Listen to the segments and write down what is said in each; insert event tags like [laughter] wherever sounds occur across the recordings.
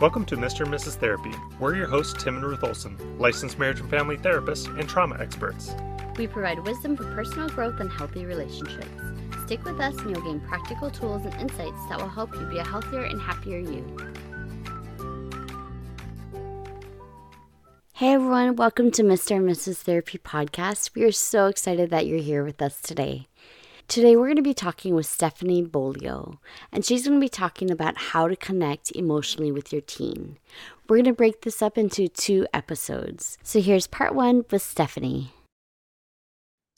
Welcome to Mr. and Mrs. Therapy. We're your hosts, Tim and Ruth Olson, licensed marriage and family therapists and trauma experts. We provide wisdom for personal growth and healthy relationships. Stick with us and you'll gain practical tools and insights that will help you be a healthier and happier you. Hey everyone, welcome to Mr. and Mrs. Therapy Podcast. We are so excited that you're here with us today. Today, we're going to be talking with Stefanie Bolio, and she's going to be talking about how to connect emotionally with your teen. We're going to break this up into two episodes. So, here's part one with Stefanie.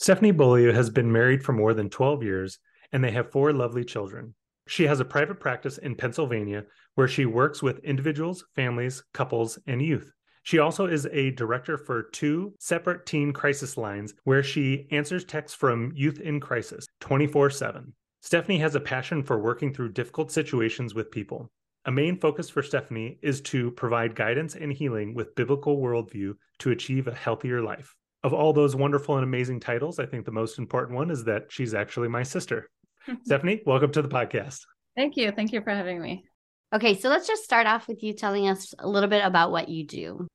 Stefanie Bolio has been married for more than 12 years, and they have four lovely children. She has a private practice in Pennsylvania where she works with individuals, families, couples, and youth. She also is a director for two separate teen crisis lines where she answers texts from youth in crisis 24 7. Stefanie has a passion for working through difficult situations with people. A main focus for Stefanie is to provide guidance and healing with biblical worldview to achieve a healthier life. Of all those wonderful and amazing titles, I think the most important one is that she's actually my sister. [laughs] Stefanie, welcome to the podcast. Thank you. Thank you for having me. Okay, so let's just start off with you telling us a little bit about what you do.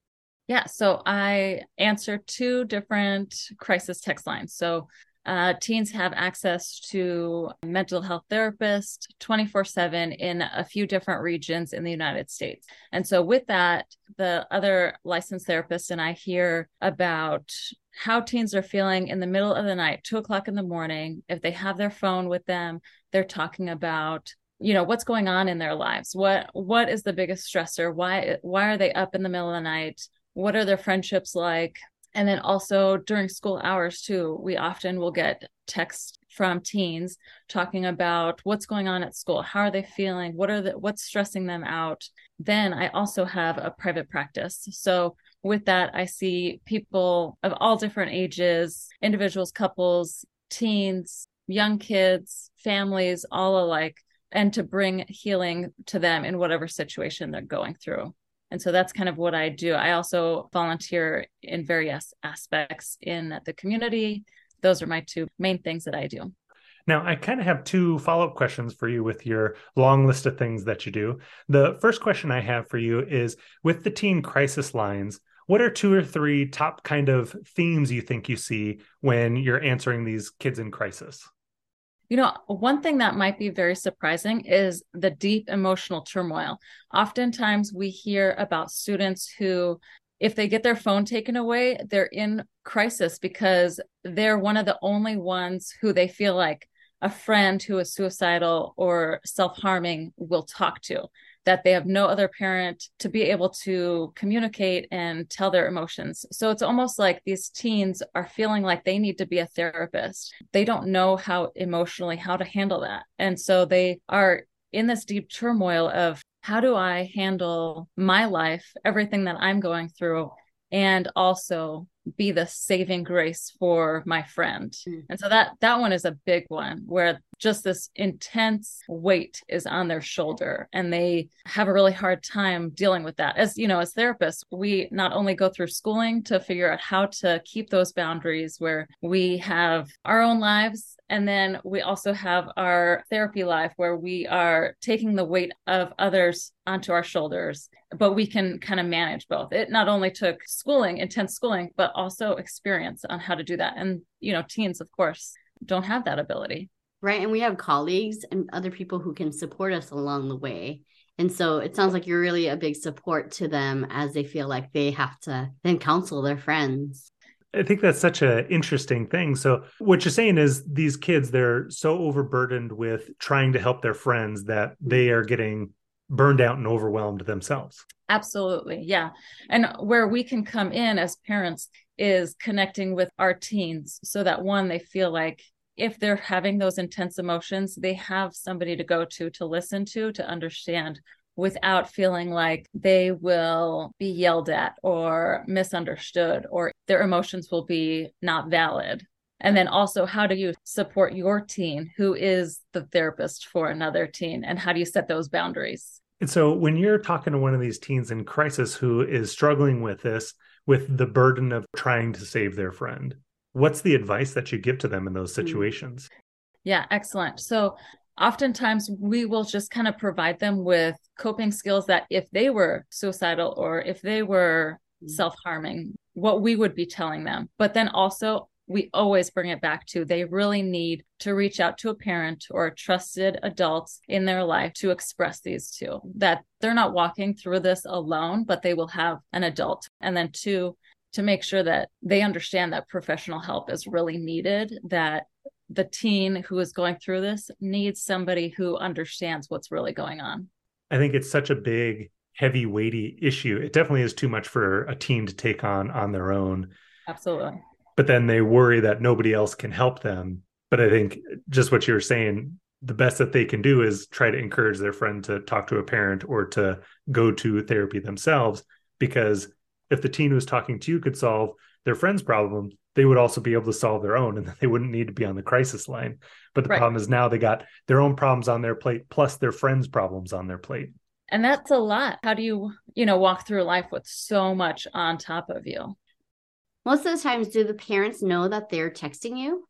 Yeah, so I answer two different crisis text lines. So uh, teens have access to mental health therapists 24 7 in a few different regions in the United States. And so, with that, the other licensed therapist and I hear about how teens are feeling in the middle of the night, two o'clock in the morning. If they have their phone with them, they're talking about you know what's going on in their lives? What what is the biggest stressor? Why why are they up in the middle of the night? What are their friendships like? And then also during school hours too we often will get texts from teens talking about what's going on at school how are they feeling what are the what's stressing them out? Then i also have a private practice. So with that i see people of all different ages individuals couples teens young kids families all alike and to bring healing to them in whatever situation they're going through and so that's kind of what I do. I also volunteer in various aspects in the community. Those are my two main things that I do. Now, I kind of have two follow up questions for you with your long list of things that you do. The first question I have for you is with the teen crisis lines, what are two or three top kind of themes you think you see when you're answering these kids in crisis? You know, one thing that might be very surprising is the deep emotional turmoil. Oftentimes, we hear about students who, if they get their phone taken away, they're in crisis because they're one of the only ones who they feel like a friend who is suicidal or self harming will talk to that they have no other parent to be able to communicate and tell their emotions. So it's almost like these teens are feeling like they need to be a therapist. They don't know how emotionally how to handle that. And so they are in this deep turmoil of how do I handle my life, everything that I'm going through and also be the saving grace for my friend. Mm. And so that that one is a big one where just this intense weight is on their shoulder and they have a really hard time dealing with that as you know as therapists we not only go through schooling to figure out how to keep those boundaries where we have our own lives and then we also have our therapy life where we are taking the weight of others onto our shoulders, but we can kind of manage both. It not only took schooling, intense schooling, but also experience on how to do that. And, you know, teens, of course, don't have that ability. Right. And we have colleagues and other people who can support us along the way. And so it sounds like you're really a big support to them as they feel like they have to then counsel their friends. I think that's such an interesting thing. So, what you're saying is these kids, they're so overburdened with trying to help their friends that they are getting burned out and overwhelmed themselves. Absolutely. Yeah. And where we can come in as parents is connecting with our teens so that one, they feel like if they're having those intense emotions, they have somebody to go to, to listen to, to understand without feeling like they will be yelled at or misunderstood or their emotions will be not valid. And then also, how do you support your teen who is the therapist for another teen? And how do you set those boundaries? And so, when you're talking to one of these teens in crisis who is struggling with this, with the burden of trying to save their friend, what's the advice that you give to them in those hmm. situations? Yeah, excellent. So, oftentimes we will just kind of provide them with coping skills that if they were suicidal or if they were mm. self-harming what we would be telling them but then also we always bring it back to they really need to reach out to a parent or a trusted adult in their life to express these two that they're not walking through this alone but they will have an adult and then two to make sure that they understand that professional help is really needed that the teen who is going through this needs somebody who understands what's really going on. I think it's such a big, heavy, weighty issue. It definitely is too much for a teen to take on on their own. Absolutely. But then they worry that nobody else can help them. But I think just what you're saying, the best that they can do is try to encourage their friend to talk to a parent or to go to therapy themselves. Because if the teen who's talking to you could solve their friend's problem, they would also be able to solve their own and they wouldn't need to be on the crisis line. But the right. problem is now they got their own problems on their plate plus their friends' problems on their plate. And that's a lot. How do you, you know, walk through life with so much on top of you? Most of the times, do the parents know that they're texting you?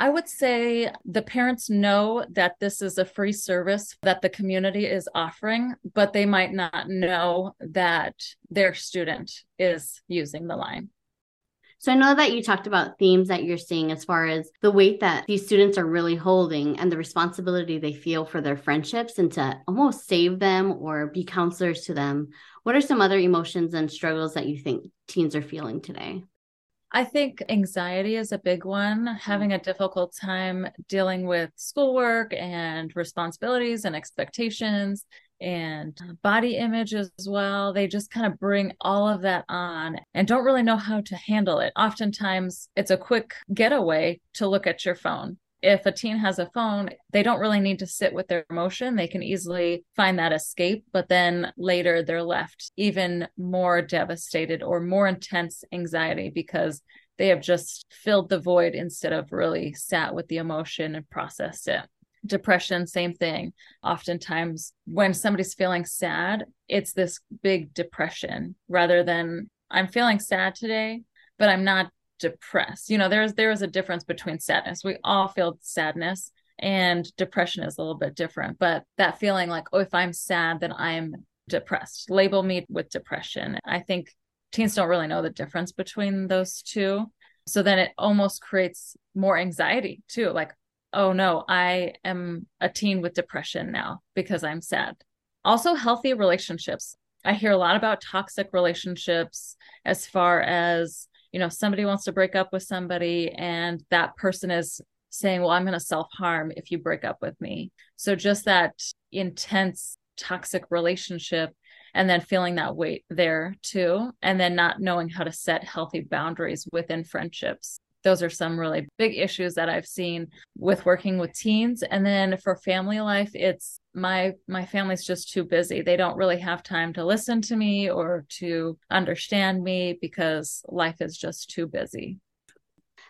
I would say the parents know that this is a free service that the community is offering, but they might not know that their student is using the line. So I know that you talked about themes that you're seeing as far as the weight that these students are really holding and the responsibility they feel for their friendships and to almost save them or be counselors to them. What are some other emotions and struggles that you think teens are feeling today? I think anxiety is a big one, mm-hmm. having a difficult time dealing with schoolwork and responsibilities and expectations and uh, body image as well. They just kind of bring all of that on and don't really know how to handle it. Oftentimes, it's a quick getaway to look at your phone. If a teen has a phone, they don't really need to sit with their emotion. They can easily find that escape, but then later they're left even more devastated or more intense anxiety because they have just filled the void instead of really sat with the emotion and processed it. Depression same thing. Oftentimes when somebody's feeling sad it's this big depression. Rather than i'm feeling sad today but i'm not depressed. You know there's there is a difference between sadness. We all feel sadness and depression is a little bit different but that feeling like oh if i'm sad then i'm depressed. Label me with depression. I think teens don't really know the difference between those two. So then it almost creates more anxiety too like oh no, I am a teen with depression now because I'm sad. Also, healthy relationships. I hear a lot about toxic relationships as far as, you know, somebody wants to break up with somebody and that person is saying, well, I'm going to self harm if you break up with me. So just that intense toxic relationship and then feeling that weight there too and then not knowing how to set healthy boundaries within friendships those are some really big issues that I've seen with working with teens. And then for family life, it's my my family's just too busy. They don't really have time to listen to me or to understand me because life is just too busy.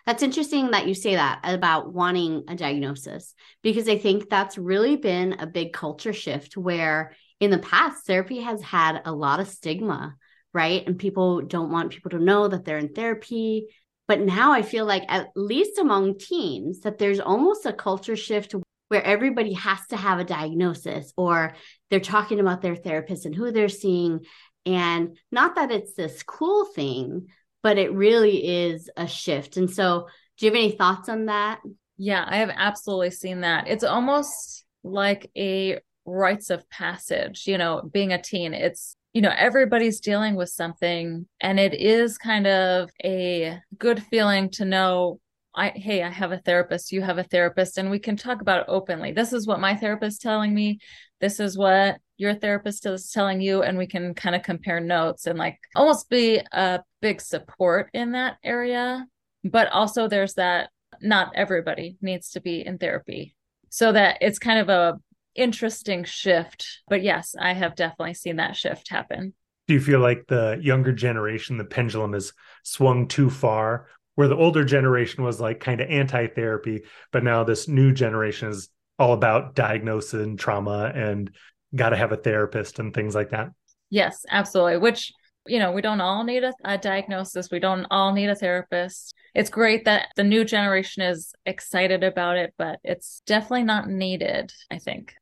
That's interesting that you say that about wanting a diagnosis because I think that's really been a big culture shift where in the past therapy has had a lot of stigma, right? And people don't want people to know that they're in therapy. But now I feel like, at least among teens, that there's almost a culture shift where everybody has to have a diagnosis or they're talking about their therapist and who they're seeing. And not that it's this cool thing, but it really is a shift. And so, do you have any thoughts on that? Yeah, I have absolutely seen that. It's almost like a rites of passage, you know, being a teen. It's you know, everybody's dealing with something. And it is kind of a good feeling to know I hey, I have a therapist, you have a therapist, and we can talk about it openly. This is what my therapist is telling me. This is what your therapist is telling you, and we can kind of compare notes and like almost be a big support in that area. But also there's that not everybody needs to be in therapy. So that it's kind of a interesting shift. But yes, I have definitely seen that shift happen. Do you feel like the younger generation, the pendulum has swung too far? Where the older generation was like kind of anti therapy, but now this new generation is all about diagnosis and trauma and got to have a therapist and things like that. Yes, absolutely. Which you know, we don't all need a, a, diagnosis. We don't all need a therapist. It's great that the new generation is excited about it, but it's definitely not needed, I think.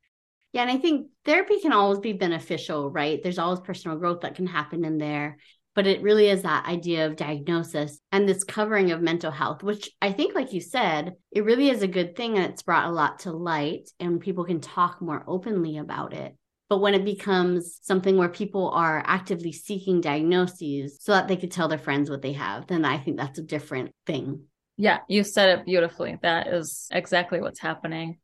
Yeah. And I think therapy can always be beneficial, right? There's always personal growth that can happen in there. But it really is that idea of diagnosis and this covering of mental health, which I think, like you said, it really is a good thing and it's brought a lot to light and people can talk more openly about it. But when it becomes something where people are actively seeking diagnoses so that they could tell their friends what they have, then I think that's a different thing. Yeah, you said it beautifully. That is exactly what's happening.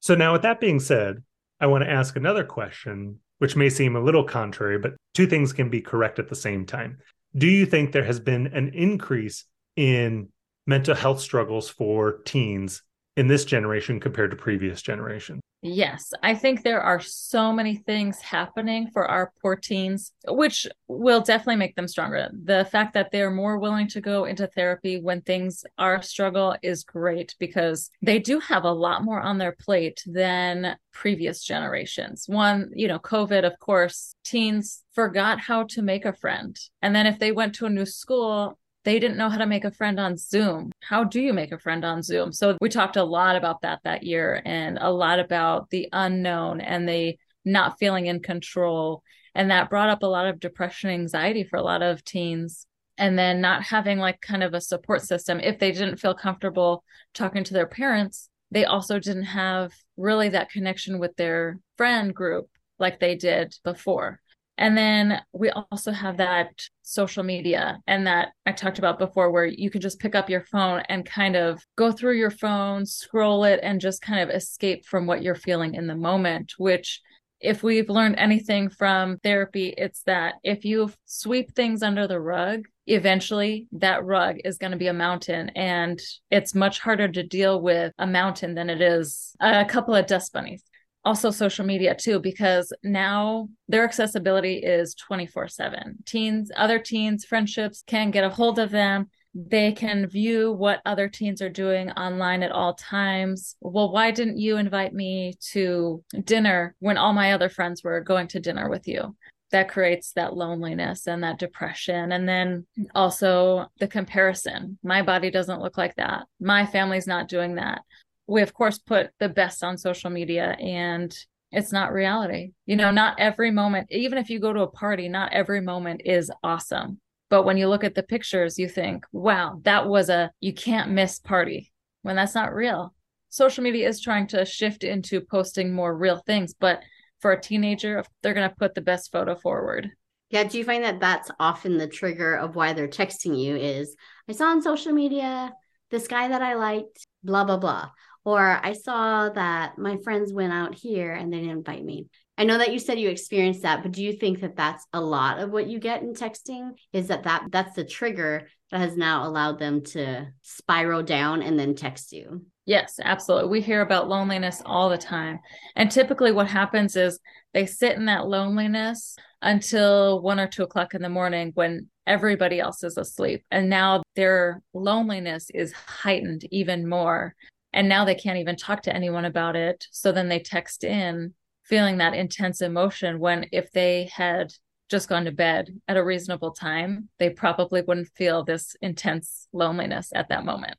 So, now with that being said, I want to ask another question, which may seem a little contrary, but two things can be correct at the same time. Do you think there has been an increase in mental health struggles for teens in this generation compared to previous generations? Yes, I think there are so many things happening for our poor teens, which will definitely make them stronger. The fact that they're more willing to go into therapy when things are a struggle is great because they do have a lot more on their plate than previous generations. One, you know, COVID, of course, teens forgot how to make a friend. And then if they went to a new school, they didn't know how to make a friend on Zoom. How do you make a friend on Zoom? So we talked a lot about that that year and a lot about the unknown and the not feeling in control. And that brought up a lot of depression anxiety for a lot of teens. And then not having like kind of a support system. If they didn't feel comfortable talking to their parents, they also didn't have really that connection with their friend group like they did before. And then we also have that social media and that I talked about before, where you can just pick up your phone and kind of go through your phone, scroll it, and just kind of escape from what you're feeling in the moment, which if we've learned anything from therapy, it's that if you sweep things under the rug, eventually that rug is going to be a mountain. And it's much harder to deal with a mountain than it is a couple of dust bunnies also social media too because now their accessibility is 24/7 teens other teens friendships can get a hold of them. They can view what other teens are doing online at all times. Well why didn't you invite me to dinner when all my other friends were going to dinner with you? That creates that loneliness and that depression. And then also the comparison. My body doesn't look like that. My family's not doing that we of course put the best on social media and it's not reality. You know, not every moment, even if you go to a party, not every moment is awesome. But when you look at the pictures, you think, wow, that was a you can't miss party when that's not real. Social media is trying to shift into posting more real things, but for a teenager, they're going to put the best photo forward. Yeah, do you find that that's often the trigger of why they're texting you is I saw on social media this guy that I liked, blah blah blah or I saw that my friends went out here and they didn't invite me. I know that you said you experienced that, but do you think that that's a lot of what you get in texting? Is that, that that's the trigger that has now allowed them to spiral down and then text you? Yes, absolutely. We hear about loneliness all the time. And typically, what happens is they sit in that loneliness until one or two o'clock in the morning when everybody else is asleep. And now their loneliness is heightened even more and now they can't even talk to anyone about it. So then they text in feeling that intense emotion when if they had just gone to bed at a reasonable time they probably wouldn't feel this intense loneliness at that moment.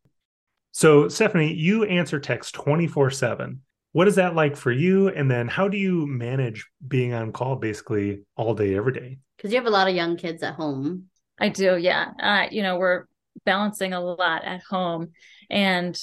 So stefanie you answer text 24 7 what is that like for you? And then how do you manage being on call basically all day every day? Because you have a lot of young kids at home. I do yeah. Uh, you know we're balancing a lot at home. And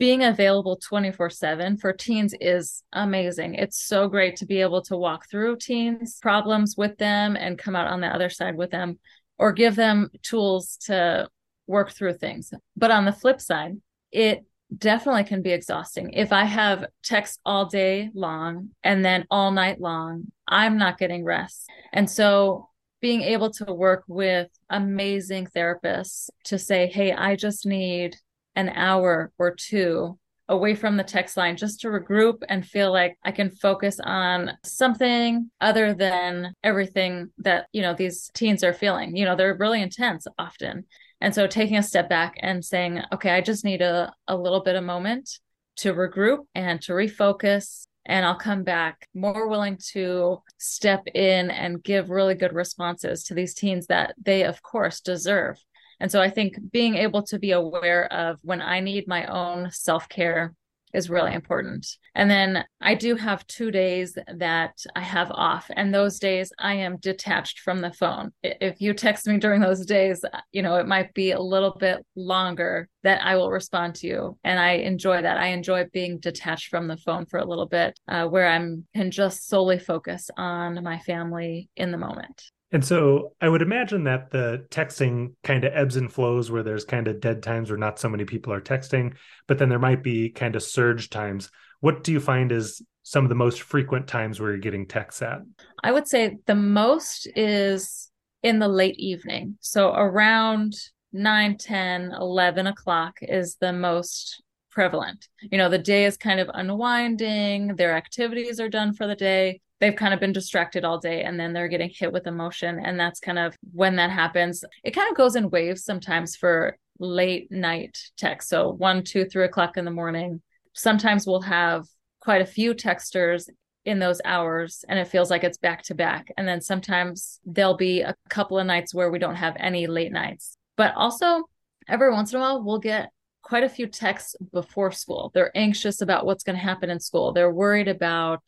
being available 24 7 for teens is amazing. It's so great to be able to walk through teens' problems with them and come out on the other side with them or give them tools to work through things. But on the flip side, it definitely can be exhausting. If I have texts all day long and then all night long, I'm not getting rest. And so being able to work with amazing therapists to say, hey, I just need an hour or two away from the text line just to regroup and feel like I can focus on something other than everything that, you know, these teens are feeling. You know, they're really intense often. And so taking a step back and saying, okay, I just need a, a little bit of moment to regroup and to refocus and I'll come back more willing to step in and give really good responses to these teens that they, of course, deserve. And so I think being able to be aware of when I need my own self care is really important. And then I do have two days that I have off, and those days I am detached from the phone. If you text me during those days, you know, it might be a little bit longer that I will respond to you. And I enjoy that. I enjoy being detached from the phone for a little bit uh, where I'm can just solely focus on my family in the moment. And so I would imagine that the texting kind of ebbs and flows where there's kind of dead times where not so many people are texting, but then there might be kind of surge times. What do you find is some of the most frequent times where you're getting texts at? I would say the most is in the late evening. So around 9, 10, 11 o'clock is the most prevalent. You know, the day is kind of unwinding, their activities are done for the day they've kind of been distracted all day and then they're getting hit with emotion. And that's kind of when that happens. It kind of goes in waves sometimes for late night text so one two three o'clock in the morning sometimes we'll have quite a few texters in those hours and it feels like it's back to back. And then sometimes there'll be a couple of nights where we don't have any late nights. But also every once in a while we'll get quite a few texts before school. They're anxious about what's going to happen in school. They're worried about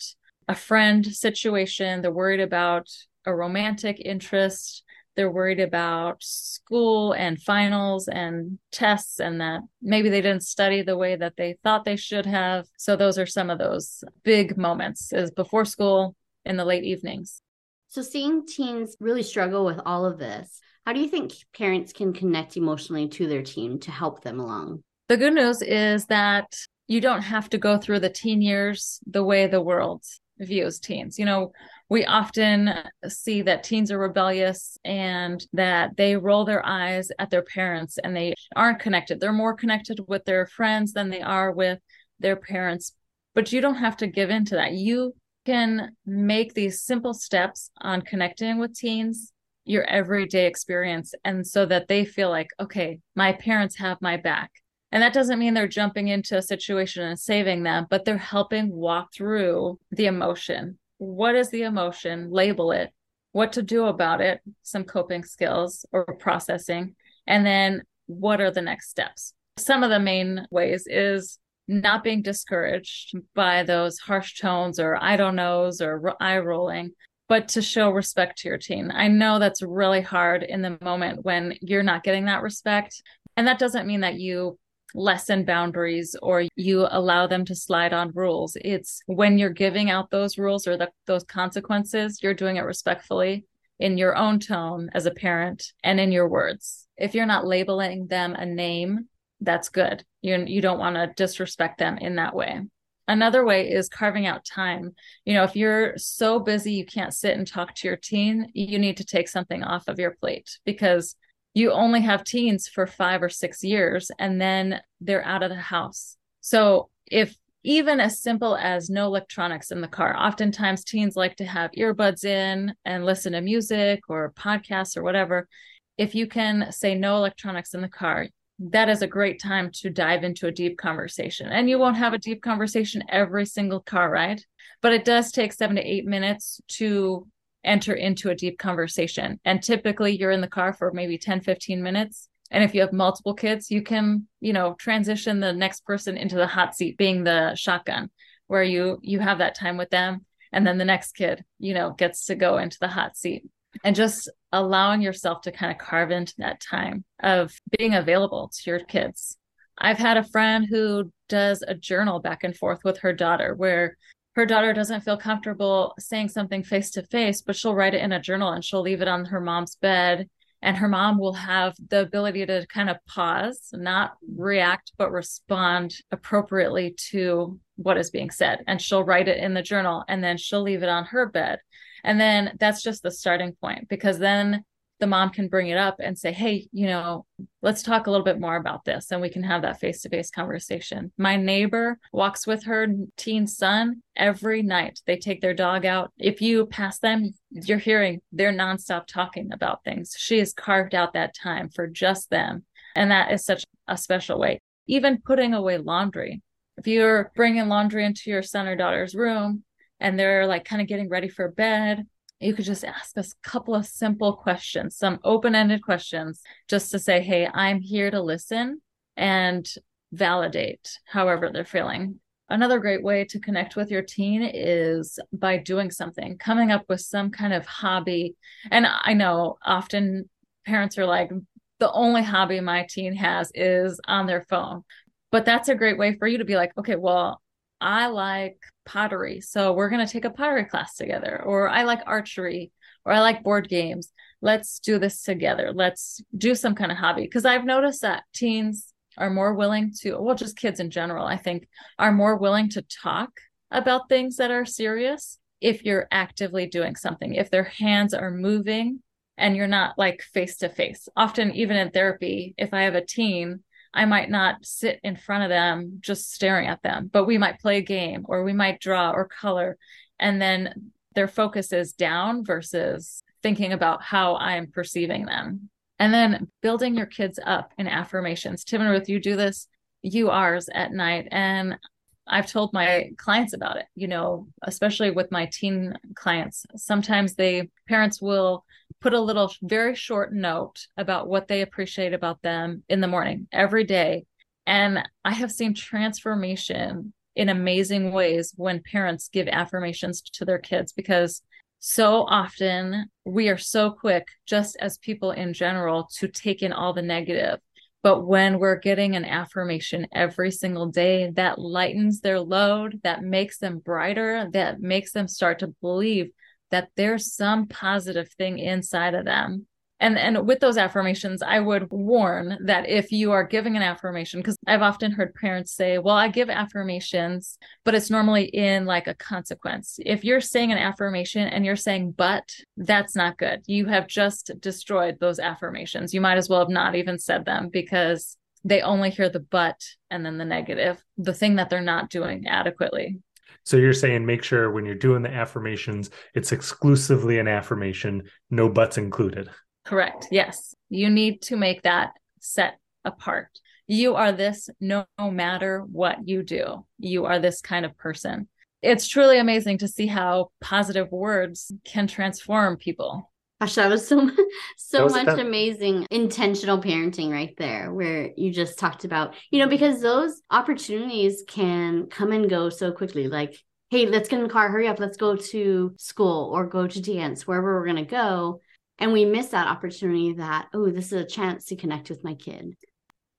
a friend situation. They're worried about a romantic interest. They're worried about school and finals and tests, and that maybe they didn't study the way that they thought they should have. So, those are some of those big moments is before school in the late evenings. So, seeing teens really struggle with all of this, how do you think parents can connect emotionally to their teen to help them along? The good news is that you don't have to go through the teen years the way the world views teens. You know, we often see that teens are rebellious and that they roll their eyes at their parents and they aren't connected. They're more connected with their friends than they are with their parents. But you don't have to give in to that. You can make these simple steps on connecting with teens your everyday experience and so that they feel like okay my parents have my back and that doesn't mean they're jumping into a situation and saving them, but they're helping walk through the emotion. What is the emotion? Label it. What to do about it? Some coping skills or processing. And then what are the next steps? Some of the main ways is not being discouraged by those harsh tones or I don't knows or eye rolling, but to show respect to your teen. I know that's really hard in the moment when you're not getting that respect. And that doesn't mean that you lessen boundaries or you allow them to slide on rules. It's when you're giving out those rules or the, those consequences, you're doing it respectfully in your own tone as a parent and in your words. If you're not labeling them a name, that's good. You you don't want to disrespect them in that way. Another way is carving out time. You know, if you're so busy you can't sit and talk to your teen, you need to take something off of your plate because you only have teens for five or six years and then they're out of the house. So if even as simple as no electronics in the car, oftentimes teens like to have earbuds in and listen to music or podcasts or whatever. If you can say no electronics in the car, that is a great time to dive into a deep conversation. And you won't have a deep conversation every single car ride, but it does take seven to eight minutes to enter into a deep conversation. And typically you're in the car for maybe 10, 15 minutes. And if you have multiple kids, you can, you know, transition the next person into the hot seat being the shotgun where you you have that time with them and then the next kid, you know, gets to go into the hot seat. And just allowing yourself to kind of carve into that time of being available to your kids. I've had a friend who does a journal back and forth with her daughter where her daughter doesn't feel comfortable saying something face to face, but she'll write it in a journal and she'll leave it on her mom's bed. And her mom will have the ability to kind of pause, not react, but respond appropriately to what is being said. And she'll write it in the journal and then she'll leave it on her bed. And then that's just the starting point because then the mom can bring it up and say, Hey, you know, let's talk a little bit more about this. And we can have that face to face conversation. My neighbor walks with her teen son every night. They take their dog out. If you pass them, you're hearing they're nonstop talking about things. She has carved out that time for just them. And that is such a special way. Even putting away laundry. If you're bringing laundry into your son or daughter's room and they're like kind of getting ready for bed, you could just ask us a couple of simple questions, some open ended questions, just to say, Hey, I'm here to listen and validate however they're feeling. Another great way to connect with your teen is by doing something, coming up with some kind of hobby. And I know often parents are like, the only hobby my teen has is on their phone. But that's a great way for you to be like, okay, well, I like pottery. So we're going to take a pottery class together. Or I like archery. Or I like board games. Let's do this together. Let's do some kind of hobby. Because I've noticed that teens are more willing to, well, just kids in general, I think, are more willing to talk about things that are serious if you're actively doing something, if their hands are moving and you're not like face to face. Often, even in therapy, if I have a teen, I might not sit in front of them just staring at them, but we might play a game or we might draw or color. And then their focus is down versus thinking about how I am perceiving them. And then building your kids up in affirmations. Tim and Ruth, you do this you ours at night. And I've told my clients about it, you know, especially with my teen clients. Sometimes they parents will put a little very short note about what they appreciate about them in the morning every day. And I have seen transformation in amazing ways when parents give affirmations to their kids because so often we are so quick, just as people in general, to take in all the negative. But when we're getting an affirmation every single day, that lightens their load, that makes them brighter, that makes them start to believe that there's some positive thing inside of them. And and with those affirmations i would warn that if you are giving an affirmation because i've often heard parents say well i give affirmations but it's normally in like a consequence. If you're saying an affirmation and you're saying but that's not good. You have just destroyed those affirmations. You might as well have not even said them because they only hear the but and then the negative the thing that they're not doing adequately so you're saying make sure when you're doing the affirmations, it's exclusively an affirmation, no buts included. Correct. Yes. You need to make that set apart. You are this no, matter what you do. You are this kind of person. It's truly amazing to see how positive words can transform people. Gosh, that was so [laughs] so was much amazing intentional parenting right there, where you just talked about, you know, because those opportunities can come and go so quickly. Like, hey, let's get in the car, hurry up, let's go to school or go to dance, wherever we're gonna go. And we miss that opportunity that oh this is a chance to connect with my kid.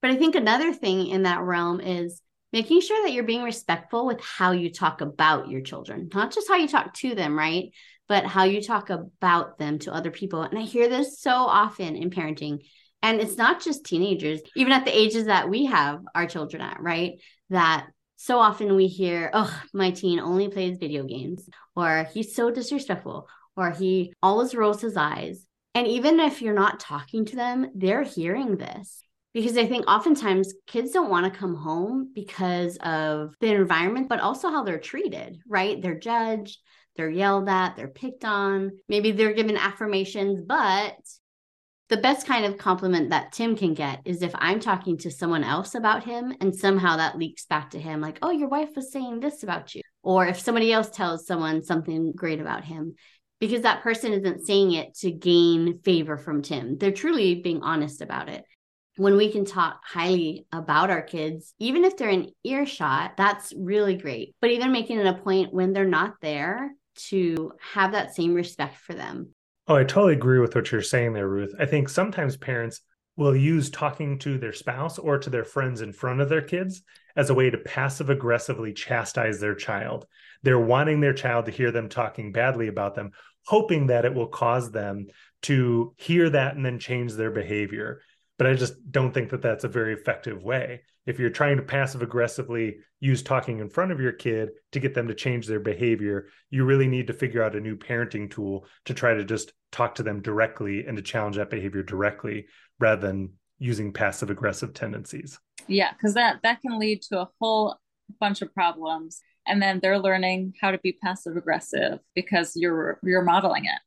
But i think another thing in that realm is making sure that you're being respectful with how you talk about your children not just how you talk to them right but how you talk about them to other people. And i hear this so often in parenting. And it's not just teenagers even at the ages that we have our children at right? That so often we hear oh my teen only plays video games or he's so disrespectful or he always rolls his eyes. And even if you're not talking to them, they're hearing this because I think oftentimes kids don't want to come home because of the environment, but also how they're treated, right? They're judged, they're yelled at, they're picked on. Maybe they're given affirmations, but the best kind of compliment that Tim can get is if I'm talking to someone else about him and somehow that leaks back to him, like, oh, your wife was saying this about you. Or if somebody else tells someone something great about him, because that person isn't saying it to gain favor from Tim. They're truly being honest about it. When we can talk highly about our kids, even if they're in earshot, that's really great. But even making it a point when they're not there to have that same respect for them. Oh, I totally agree with what you're saying there, Ruth. I think sometimes parents will use talking to their spouse or to their friends in front of their kids as a way to passive aggressively chastise their child. They're wanting their child to hear them talking badly about them hoping that it will cause them to hear that and then change their behavior. But I just don't think that that's a very effective way. If you're trying to passive aggressively use talking in front of your kid to get them to change their behavior, you really need to figure out a new parenting tool to try to just talk to them directly and to challenge that behavior directly rather than using passive aggressive tendencies. Yeah, because that that can lead to a whole bunch of problems and then they're learning how to be passive aggressive because you're you're modeling it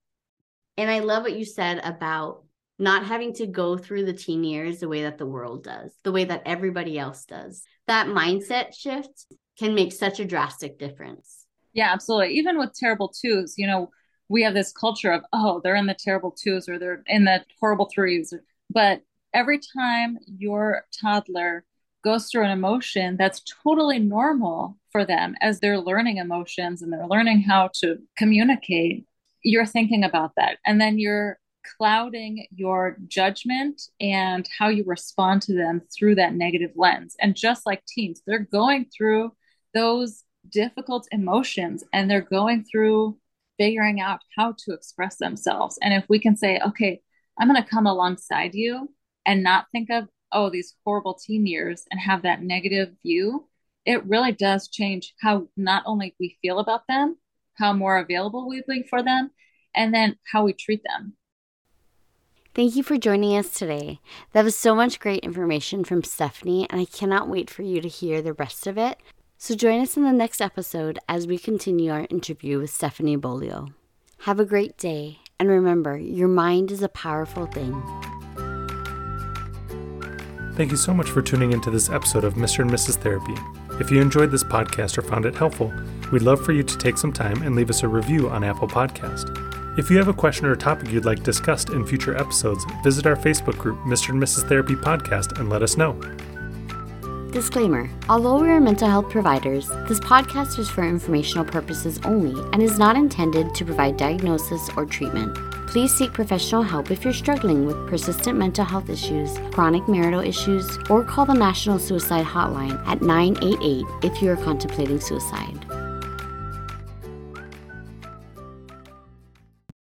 and i love what you said about not having to go through the teen years the way that the world does the way that everybody else does that mindset shift can make such a drastic difference. Yeah, absolutely. Even with terrible twos, you know, we have this culture of, oh, they're in the terrible twos or they're in the horrible threes. But every time your toddler goes through an emotion that's totally normal for them as they're learning emotions and they're learning how to communicate, you're thinking about that. And then you're clouding your judgment and how you respond to them through that negative lens. And just like teens, they're going through those difficult emotions and they're going through figuring out how to express themselves. And if we can say, okay, I'm going to come alongside you and not think of, oh, these horrible teen years and have that negative view, it really does change how not only we feel about them, how more available we be for them, and then how we treat them. Thank you for joining us today. That was so much great information from Stefanie, and I cannot wait for you to hear the rest of it. So join us in the next episode as we continue our interview with Stefanie Bolio. Have a great day, and remember, your mind is a powerful thing. Thank you so much for tuning into this episode of Mr. and Mrs. Therapy. If you enjoyed this podcast or found it helpful, we'd love for you to take some time and leave us a review on Apple Podcast. If you have a question or topic you'd like discussed in future episodes, visit our Facebook group, Mr. and Mrs. Therapy Podcast, and let us know. Disclaimer Although we are mental health providers, this podcast is for informational purposes only and is not intended to provide diagnosis or treatment. Please seek professional help if you're struggling with persistent mental health issues, chronic marital issues, or call the National Suicide Hotline at 988 if you are contemplating suicide.